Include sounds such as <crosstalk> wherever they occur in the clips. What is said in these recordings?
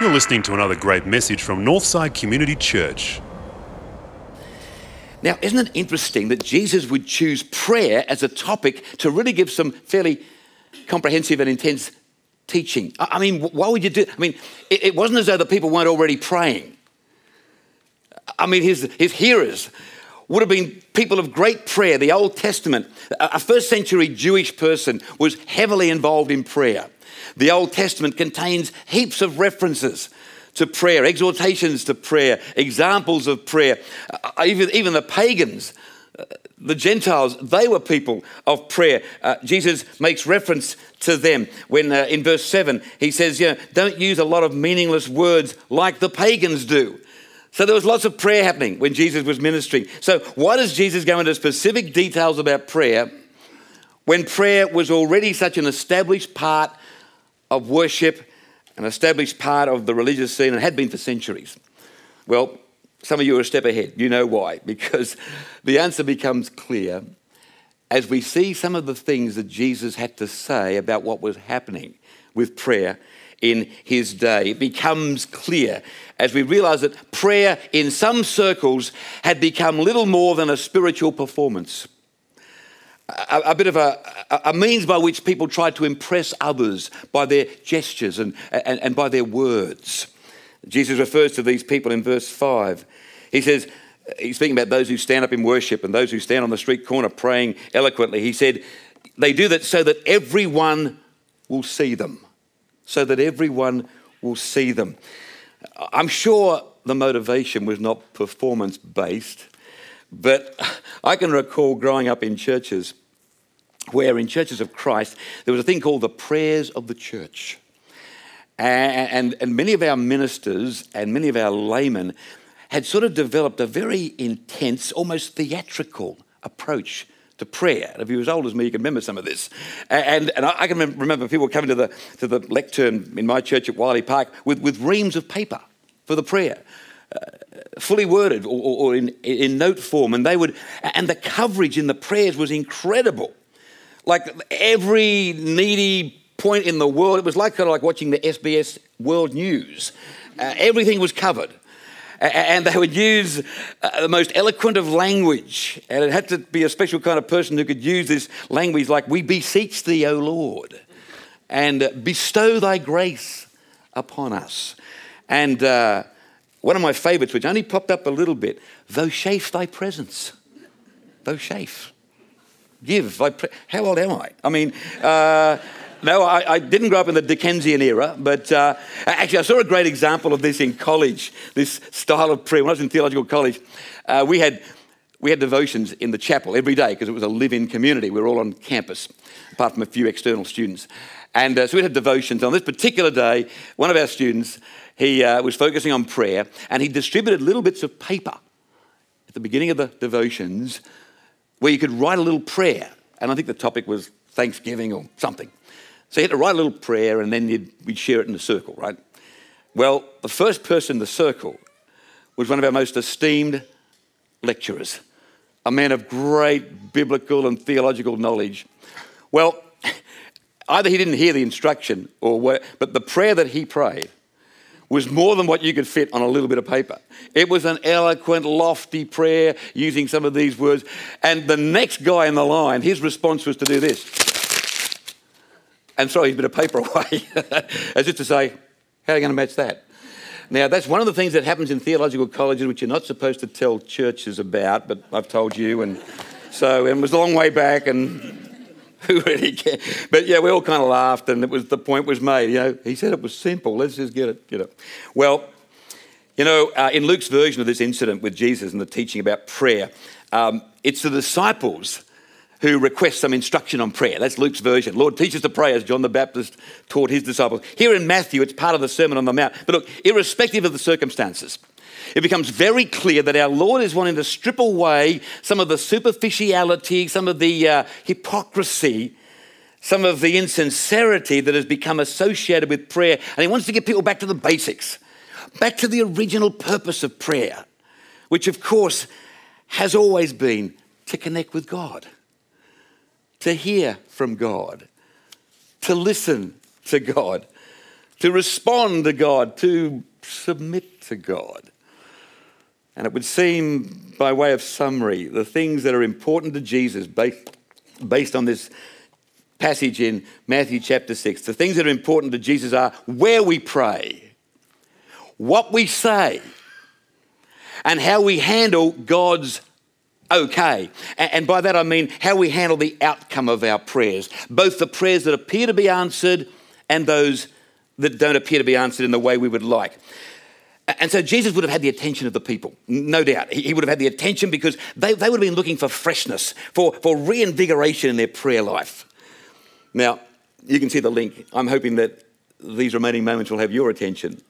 You're listening to another great message from Northside Community Church. Now, isn't it interesting that Jesus would choose prayer as a topic to really give some fairly comprehensive and intense teaching? I mean, why would you do? I mean, it wasn't as though the people weren't already praying. I mean, his, his hearers would have been people of great prayer. The Old Testament, a first century Jewish person was heavily involved in prayer. The Old Testament contains heaps of references to prayer, exhortations to prayer, examples of prayer. Uh, even, even the pagans, uh, the Gentiles, they were people of prayer. Uh, Jesus makes reference to them when uh, in verse 7 he says, you know, Don't use a lot of meaningless words like the pagans do. So there was lots of prayer happening when Jesus was ministering. So why does Jesus go into specific details about prayer when prayer was already such an established part of worship, an established part of the religious scene, and had been for centuries? Well, some of you are a step ahead. You know why. <laughs> Because the answer becomes clear as we see some of the things that Jesus had to say about what was happening with prayer in his day. It becomes clear as we realize that prayer in some circles had become little more than a spiritual performance. A, a bit of a, a means by which people tried to impress others by their gestures and, and, and by their words. Jesus refers to these people in verse 5. He says, he's speaking about those who stand up in worship and those who stand on the street corner praying eloquently. He said, they do that so that everyone will see them. So that everyone will see them. I'm sure the motivation was not performance based, but I can recall growing up in churches where, in churches of Christ, there was a thing called the prayers of the church. And, and, and many of our ministers and many of our laymen had sort of developed a very intense, almost theatrical approach to prayer. And if you're as old as me, you can remember some of this. And, and I can remember people coming to the, to the lectern in my church at Wiley Park with, with reams of paper for the prayer. Uh, fully worded or, or, in, in note form, and they would, and the coverage in the prayers was incredible. Like every needy point in the world, it was like kind of like watching the SBS World News. Uh, everything was covered and they would use uh, the most eloquent of language. And it had to be a special kind of person who could use this language like, We beseech thee, O Lord, and bestow thy grace upon us. And uh, one of my favorites, which only popped up a little bit, vouchsafe thy presence. Vouchsafe. Give. Thy pre- How old am I? I mean, uh, no, I, I, didn't grow up in the Dickensian era, but uh, actually, I saw a great example of this in college, this style of prayer. When I was in theological college, uh, we, had, we had devotions in the chapel every day because it was a live in community. We were all on campus, apart from a few external students. And uh, so we had devotions. On this particular day, one of our students, he uh, was focusing on prayer, and he distributed little bits of paper at the beginning of the devotions where you could write a little prayer. And I think the topic was Thanksgiving or something. So you had to write a little prayer and then we'd share it in a circle, right? Well, the first person in the circle was one of our most esteemed lecturers, a man of great biblical and theological knowledge. Well, <laughs> either he didn't hear the instruction or what, but the prayer that he prayed was more than what you could fit on a little bit of paper. It was an eloquent, lofty prayer using some of these words. And the next guy in the line, his response was to do this and throw his bit of paper <laughs> away, as if to say, how are you going to match that? Now, that's one of the things that happens in theological colleges, which you're not supposed to tell churches about, but I've told you. And so and it was a long way back, and <laughs> who really cares? But yeah, we all kind of laughed, and it was the point was made. You know, he said it was simple. Let's just get it. Get it. Well, you know, uh, in Luke's version of this incident with Jesus and the teaching about prayer, um, it's the disciples who requests some instruction on prayer. That's Luke's version. Lord, teach us to pray as John the Baptist taught his disciples. Here in Matthew, it's part of the Sermon on the Mount. But look, irrespective of the circumstances, it becomes very clear that our Lord is wanting to strip away some of the superficiality, some of the uh, hypocrisy, some of the insincerity that has become associated with prayer. And He wants to get people back to the basics, back to the original purpose of prayer, which, of course, has always been to connect with God to hear from God, to listen to God, to respond to God, to submit to God. And it would seem, by way of summary, the things that are important to Jesus based, based on this passage in Matthew chapter 6, the things that are important to Jesus are where we pray, what we say, and how we handle God's okay. And by that I mean how we handle the outcome of our prayers, both the prayers that appear to be answered and those that don't appear to be answered in the way we would like. And so Jesus would have had the attention of the people, no doubt. He would have had the attention because they, they would have been looking for freshness, for, for reinvigoration in their prayer life. Now, you can see the link. I'm hoping that these remaining moments will have your attention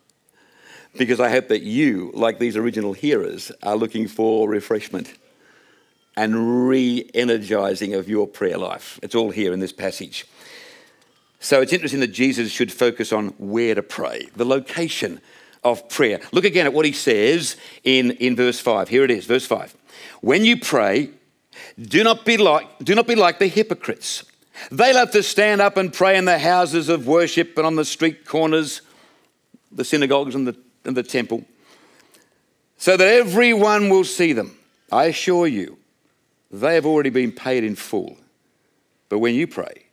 because I hope that you, like these original hearers, are looking for refreshment and re energizing of your prayer life. It's all here in this passage. So it's interesting that Jesus should focus on where to pray, the location of prayer. Look again at what he says in, in verse 5. Here it is, verse 5. When you pray, do not be like, do not be like the hypocrites. They love to stand up and pray in the houses of worship and on the street corners, the synagogues and the, and the temple, so that everyone will see them. I assure you, they have already been paid in full. But when you pray,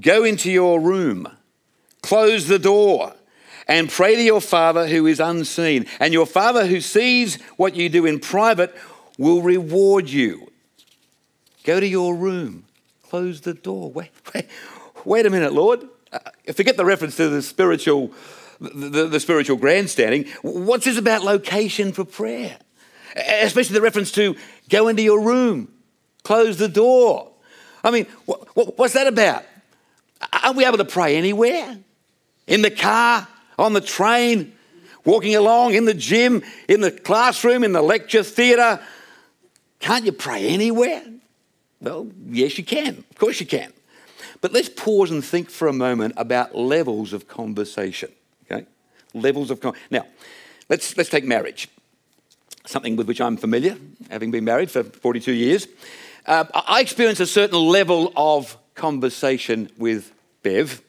go into your room, close the door, and pray to your Father who is unseen. And your Father who sees what you do in private will reward you. Go to your room, close the door. Wait, wait, wait a minute, Lord. Uh, forget the reference to the spiritual, the, the, the spiritual grandstanding. What's this about location for prayer? Especially the reference to go into your room, close the door. I mean, what, what, what's that about? Are we able to pray anywhere? In the car, on the train, walking along, in the gym, in the classroom, in the lecture theatre? Can't you pray anywhere? Well, yes, you can. Of course, you can. But let's pause and think for a moment about levels of conversation. Okay, levels of con- now. Let's let's take marriage something with which I'm familiar, having been married for 42 years. Uh, I experience a certain level of conversation with Bev,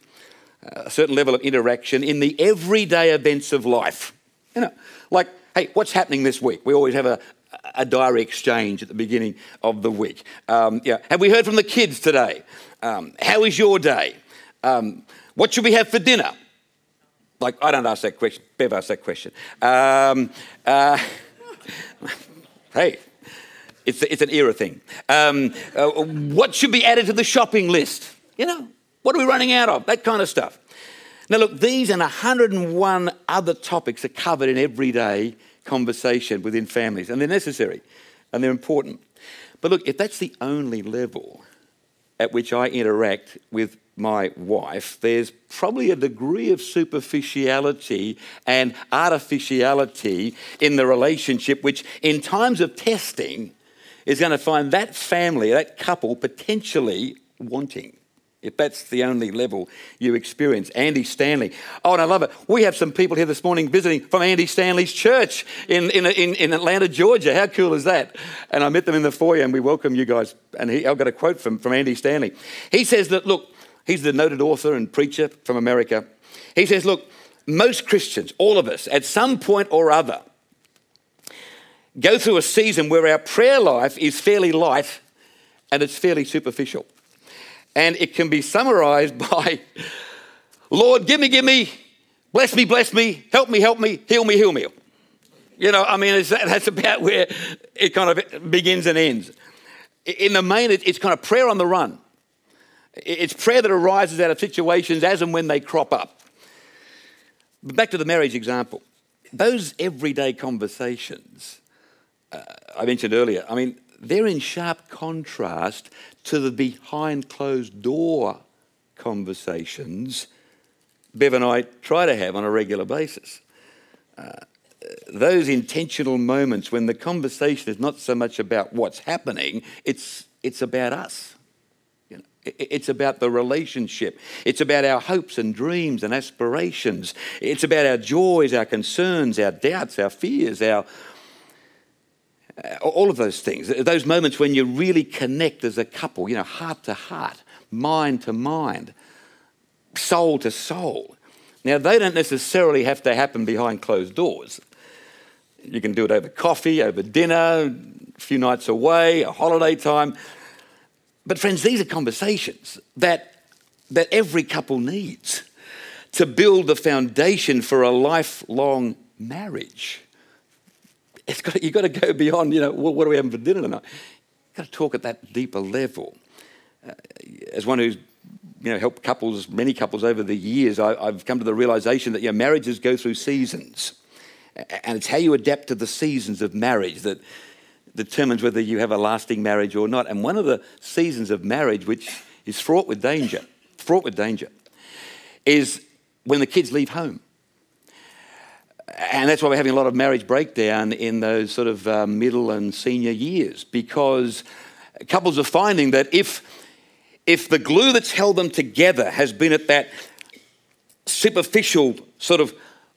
uh, a certain level of interaction in the everyday events of life. You know, like, hey, what's happening this week? We always have a, a diary exchange at the beginning of the week. Um, yeah. Have we heard from the kids today? Um, how is your day? Um, what should we have for dinner? Like, I don't ask that question. Bev asks that question. Um, uh, <laughs> hey, it's, it's an era thing. Um, uh, what should be added to the shopping list? You know, what are we running out of? That kind of stuff. Now, look, these and 101 other topics are covered in everyday conversation within families, and they're necessary and they're important. But look, if that's the only level at which I interact with my wife, there's probably a degree of superficiality and artificiality in the relationship, which in times of testing is going to find that family, that couple, potentially wanting. If that's the only level you experience. Andy Stanley. Oh, and I love it. We have some people here this morning visiting from Andy Stanley's church in, in, in, in Atlanta, Georgia. How cool is that? And I met them in the foyer and we welcome you guys. And he, I've got a quote from, from Andy Stanley. He says that, look, He's the noted author and preacher from America. He says, Look, most Christians, all of us, at some point or other, go through a season where our prayer life is fairly light and it's fairly superficial. And it can be summarized <laughs> by, Lord, give me, give me, bless me, bless me, help me, help me, heal me, heal me. You know, I mean, that's about where it kind of begins and ends. In the main, it's kind of prayer on the run. It's prayer that arises out of situations as and when they crop up. But back to the marriage example. Those everyday conversations uh, I mentioned earlier, I mean, they're in sharp contrast to the behind closed door conversations Bev and I try to have on a regular basis. Uh, those intentional moments when the conversation is not so much about what's happening, it's, it's about us. It's about the relationship. It's about our hopes and dreams and aspirations. It's about our joys, our concerns, our doubts, our fears, our uh, all of those things. Those moments when you really connect as a couple, you know, heart to heart, mind to mind, soul to soul. Now, they don't necessarily have to happen behind closed doors. You can do it over coffee, over dinner, a few nights away, a holiday time. But, friends, these are conversations that, that every couple needs to build the foundation for a lifelong marriage. It's got, you've got to go beyond, you know, what, what are we having for dinner tonight? You've got to talk at that deeper level. Uh, as one who's you know, helped couples, many couples over the years, I, have come to the realization that you know, marriages go through seasons. And it's how you adapt to the seasons of marriage that determines whether you have a lasting marriage or not. And one of the seasons of marriage, which is fraught with danger, fraught with danger, is when the kids leave home. And that's why we're having a lot of marriage breakdown in those sort of uh, middle and senior years, because couples are finding that if if the glue that's held them together has been at that superficial sort of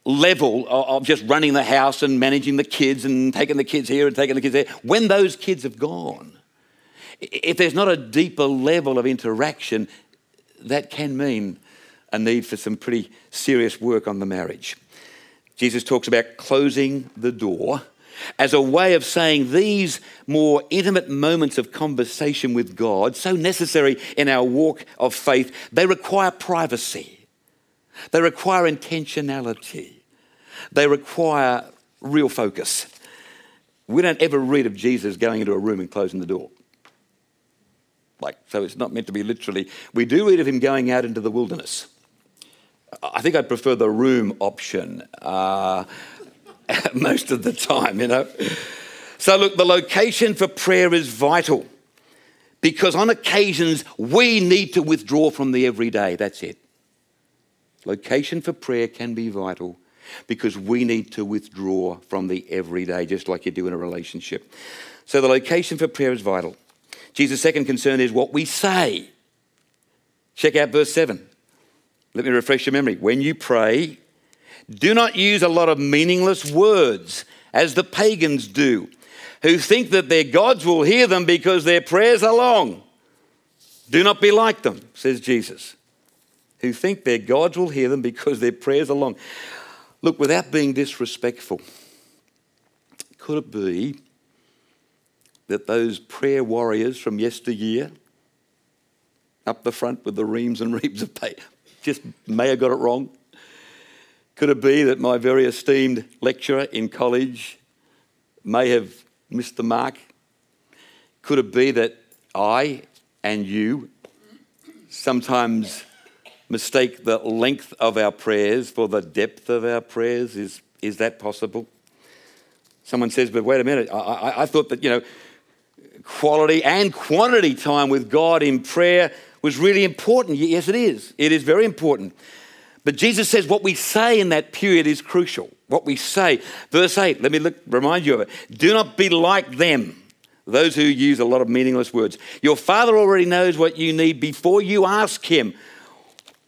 level of just running the house and managing the kids and taking the kids here and taking the kids there, when those kids have gone, if there's not a deeper level of interaction, that can mean a need for some pretty serious work on the marriage. Jesus talks about closing the door as a way of saying these more intimate moments of conversation with God, so necessary in our walk of faith, they require privacy, they require intentionality, they require real focus. We don't ever read of Jesus going into a room and closing the door. Like, so it's not meant to be literally. We do read of him going out into the wilderness. I think I prefer the room option. Uh, <laughs> most of the time, you know. So, look, the location for prayer is vital because on occasions we need to withdraw from the everyday. That's it. Location for prayer can be vital because we need to withdraw from the everyday, just like you do in a relationship. So, the location for prayer is vital. Jesus' second concern is what we say. Check out verse 7. Let me refresh your memory. When you pray, do not use a lot of meaningless words as the pagans do, who think that their gods will hear them because their prayers are long. Do not be like them, says Jesus, who think their gods will hear them because their prayers are long. Look, without being disrespectful, could it be that those prayer warriors from yesteryear, up the front with the reams and reams of paper, just may have got it wrong? Could it be that my very esteemed lecturer in college may have missed the mark? Could it be that I and you sometimes mistake the length of our prayers for the depth of our prayers? Is, is that possible? Someone says, but wait a minute, I, I, I thought that, you know, quality and quantity time with God in prayer was really important. Yes, it is. It is very important. But Jesus says what we say in that period is crucial. What we say. Verse 8, let me look, remind you of it. Do not be like them, those who use a lot of meaningless words. Your Father already knows what you need before you ask Him.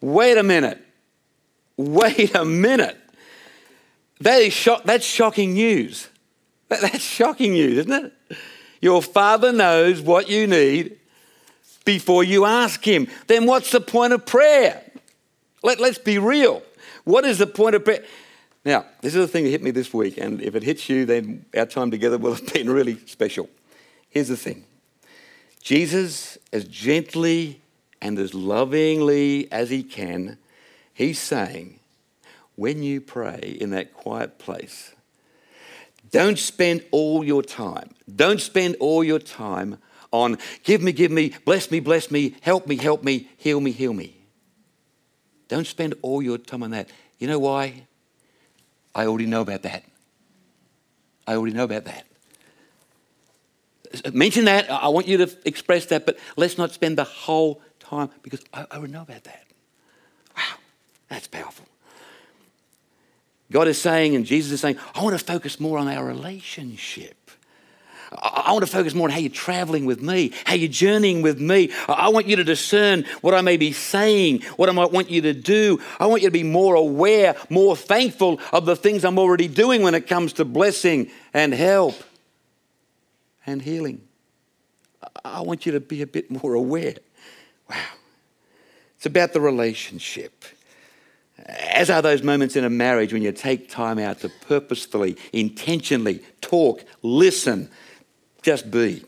Wait a minute. Wait a minute. That is shock, that's shocking news. That, that's shocking news, isn't it? Your Father knows what you need before you ask Him. Then what's the point of prayer? Let, let's be real. What is the point of prayer? Now, this is the thing that hit me this week, and if it hits you, then our time together will <laughs> have been really special. Here's the thing Jesus, as gently and as lovingly as he can, he's saying, when you pray in that quiet place, don't spend all your time, don't spend all your time on give me, give me, bless me, bless me, help me, help me, heal me, heal me. Don't spend all your time on that. You know why? I already know about that. I already know about that. Mention that. I want you to express that, but let's not spend the whole time because I, I already know about that. Wow, that's powerful. God is saying, and Jesus is saying, I want to focus more on our relationship. I want to focus more on how you're traveling with me, how you're journeying with me. I want you to discern what I may be saying, what I might want you to do. I want you to be more aware, more thankful of the things I'm already doing when it comes to blessing and help and healing. I want you to be a bit more <laughs> aware. Wow, It's about the relationship. As are those moments in a marriage when you take time out to purposefully, intentionally talk, listen, just be.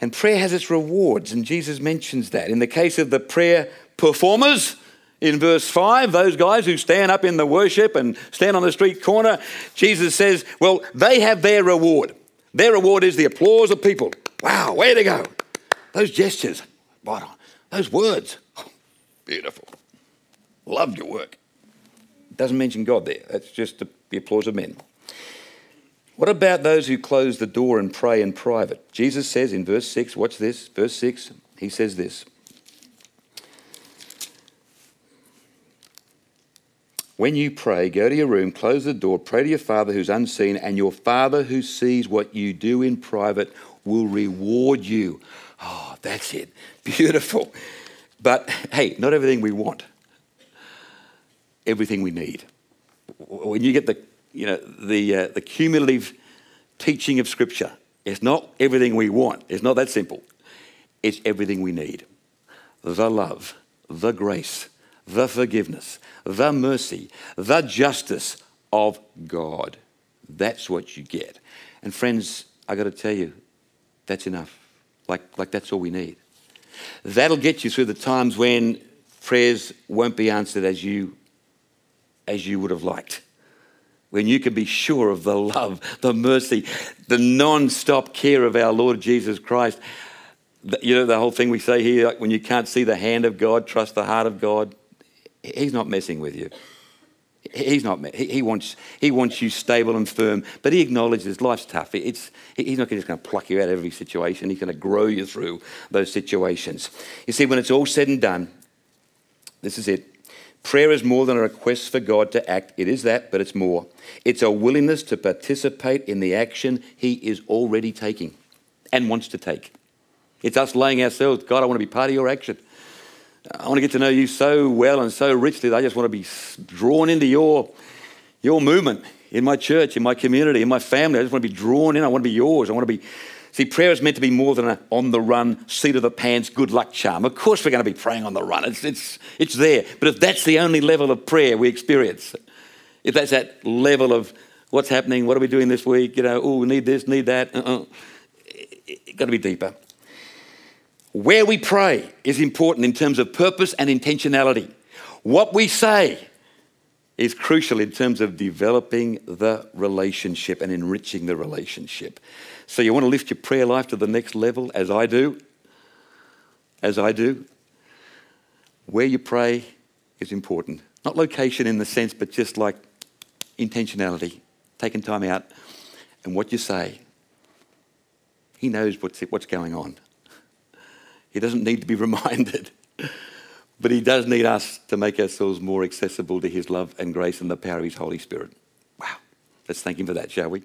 And prayer has its rewards, and Jesus mentions that. In the case of the prayer performers, in verse 5, those guys who stand up in the worship and stand on the street corner, Jesus says, well, they have their reward. Their reward is the applause of people. Wow, way to go. Those gestures, right on. Those words, <laughs> beautiful. Love your work. Doesn't mention God there. That's just the applause of men. What about those who close the door and pray in private? Jesus says in verse 6, watch this, verse 6, he says this. When you pray, go to your room, close the door, pray to your Father who's unseen, and your Father who sees what you do in private will reward you. Oh, that's it. Beautiful. But hey, not everything we want, everything we need. When you get the you know, the, uh, the cumulative teaching of Scripture. It's not everything we want. It's not that simple. It's everything we need. The love, the grace, the forgiveness, the mercy, the justice of God. That's what you get. And friends, I got to tell you, that's enough. Like, like that's all we need. That'll get you through the times when prayers won't be answered as you, as you would have liked when you can be sure of the love, the mercy, the non stop care of our Lord Jesus Christ. You know, the whole thing we say here like when you can't see the hand of God, trust the heart of God. He's not messing with you. He's not. He wants. He wants you stable and firm. But he acknowledges life's tough. It's. He's not just going to pluck you out of every situation. He's going to grow you through those situations. You see, when it's all said and done, this is it. Prayer is more than a request for God to act. It is that, but it's more. It's a willingness to participate in the action He is already taking and wants to take. It's us laying ourselves, God, I want to be part of your action. I want to get to know you so well and so richly that I just want to be drawn into your, your movement in my church, in my community, in my family. I just want to be drawn in. I want to be yours. I want to be See, prayer is meant to be more than an on the run, seat of the pants, good luck charm. Of course, we're going to be praying on the run. It's, it's, it's there. But if that's the only level of prayer we experience, if that's that level of what's happening, what are we doing this week, you know, oh, we need this, need that, uh-uh. it's got to be deeper. Where we pray is important in terms of purpose and intentionality. What we say is crucial in terms of developing the relationship and enriching the relationship. So you want to lift your prayer life to the next level, as I do, as I do. Where you pray is important. Not location in the sense, but just like intentionality, taking time out, and what you say. He knows what's, what's going on. He doesn't need to be <laughs> reminded. But he does need us to make ourselves more accessible to his love and grace and the power of his Holy Spirit. Wow. Let's thank him for that, shall we?